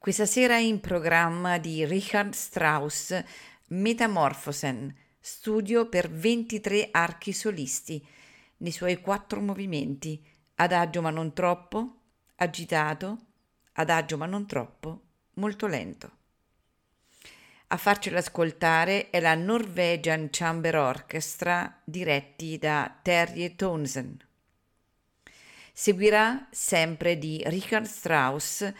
Questa sera in programma di Richard Strauss Metamorphosen, studio per 23 archi solisti, nei suoi quattro movimenti, adagio ma non troppo, agitato, adagio ma non troppo, molto lento. A farcelo ascoltare è la Norwegian Chamber Orchestra diretti da Terje Townsend. Seguirà sempre di Richard Strauss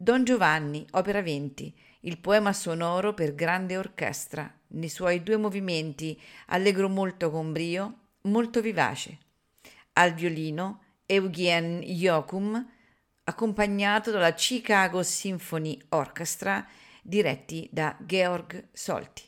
Don Giovanni, opera 20, il poema sonoro per grande orchestra, nei suoi due movimenti, allegro molto con brio, molto vivace. Al violino Eugen Jochum, accompagnato dalla Chicago Symphony Orchestra, diretti da Georg Solti.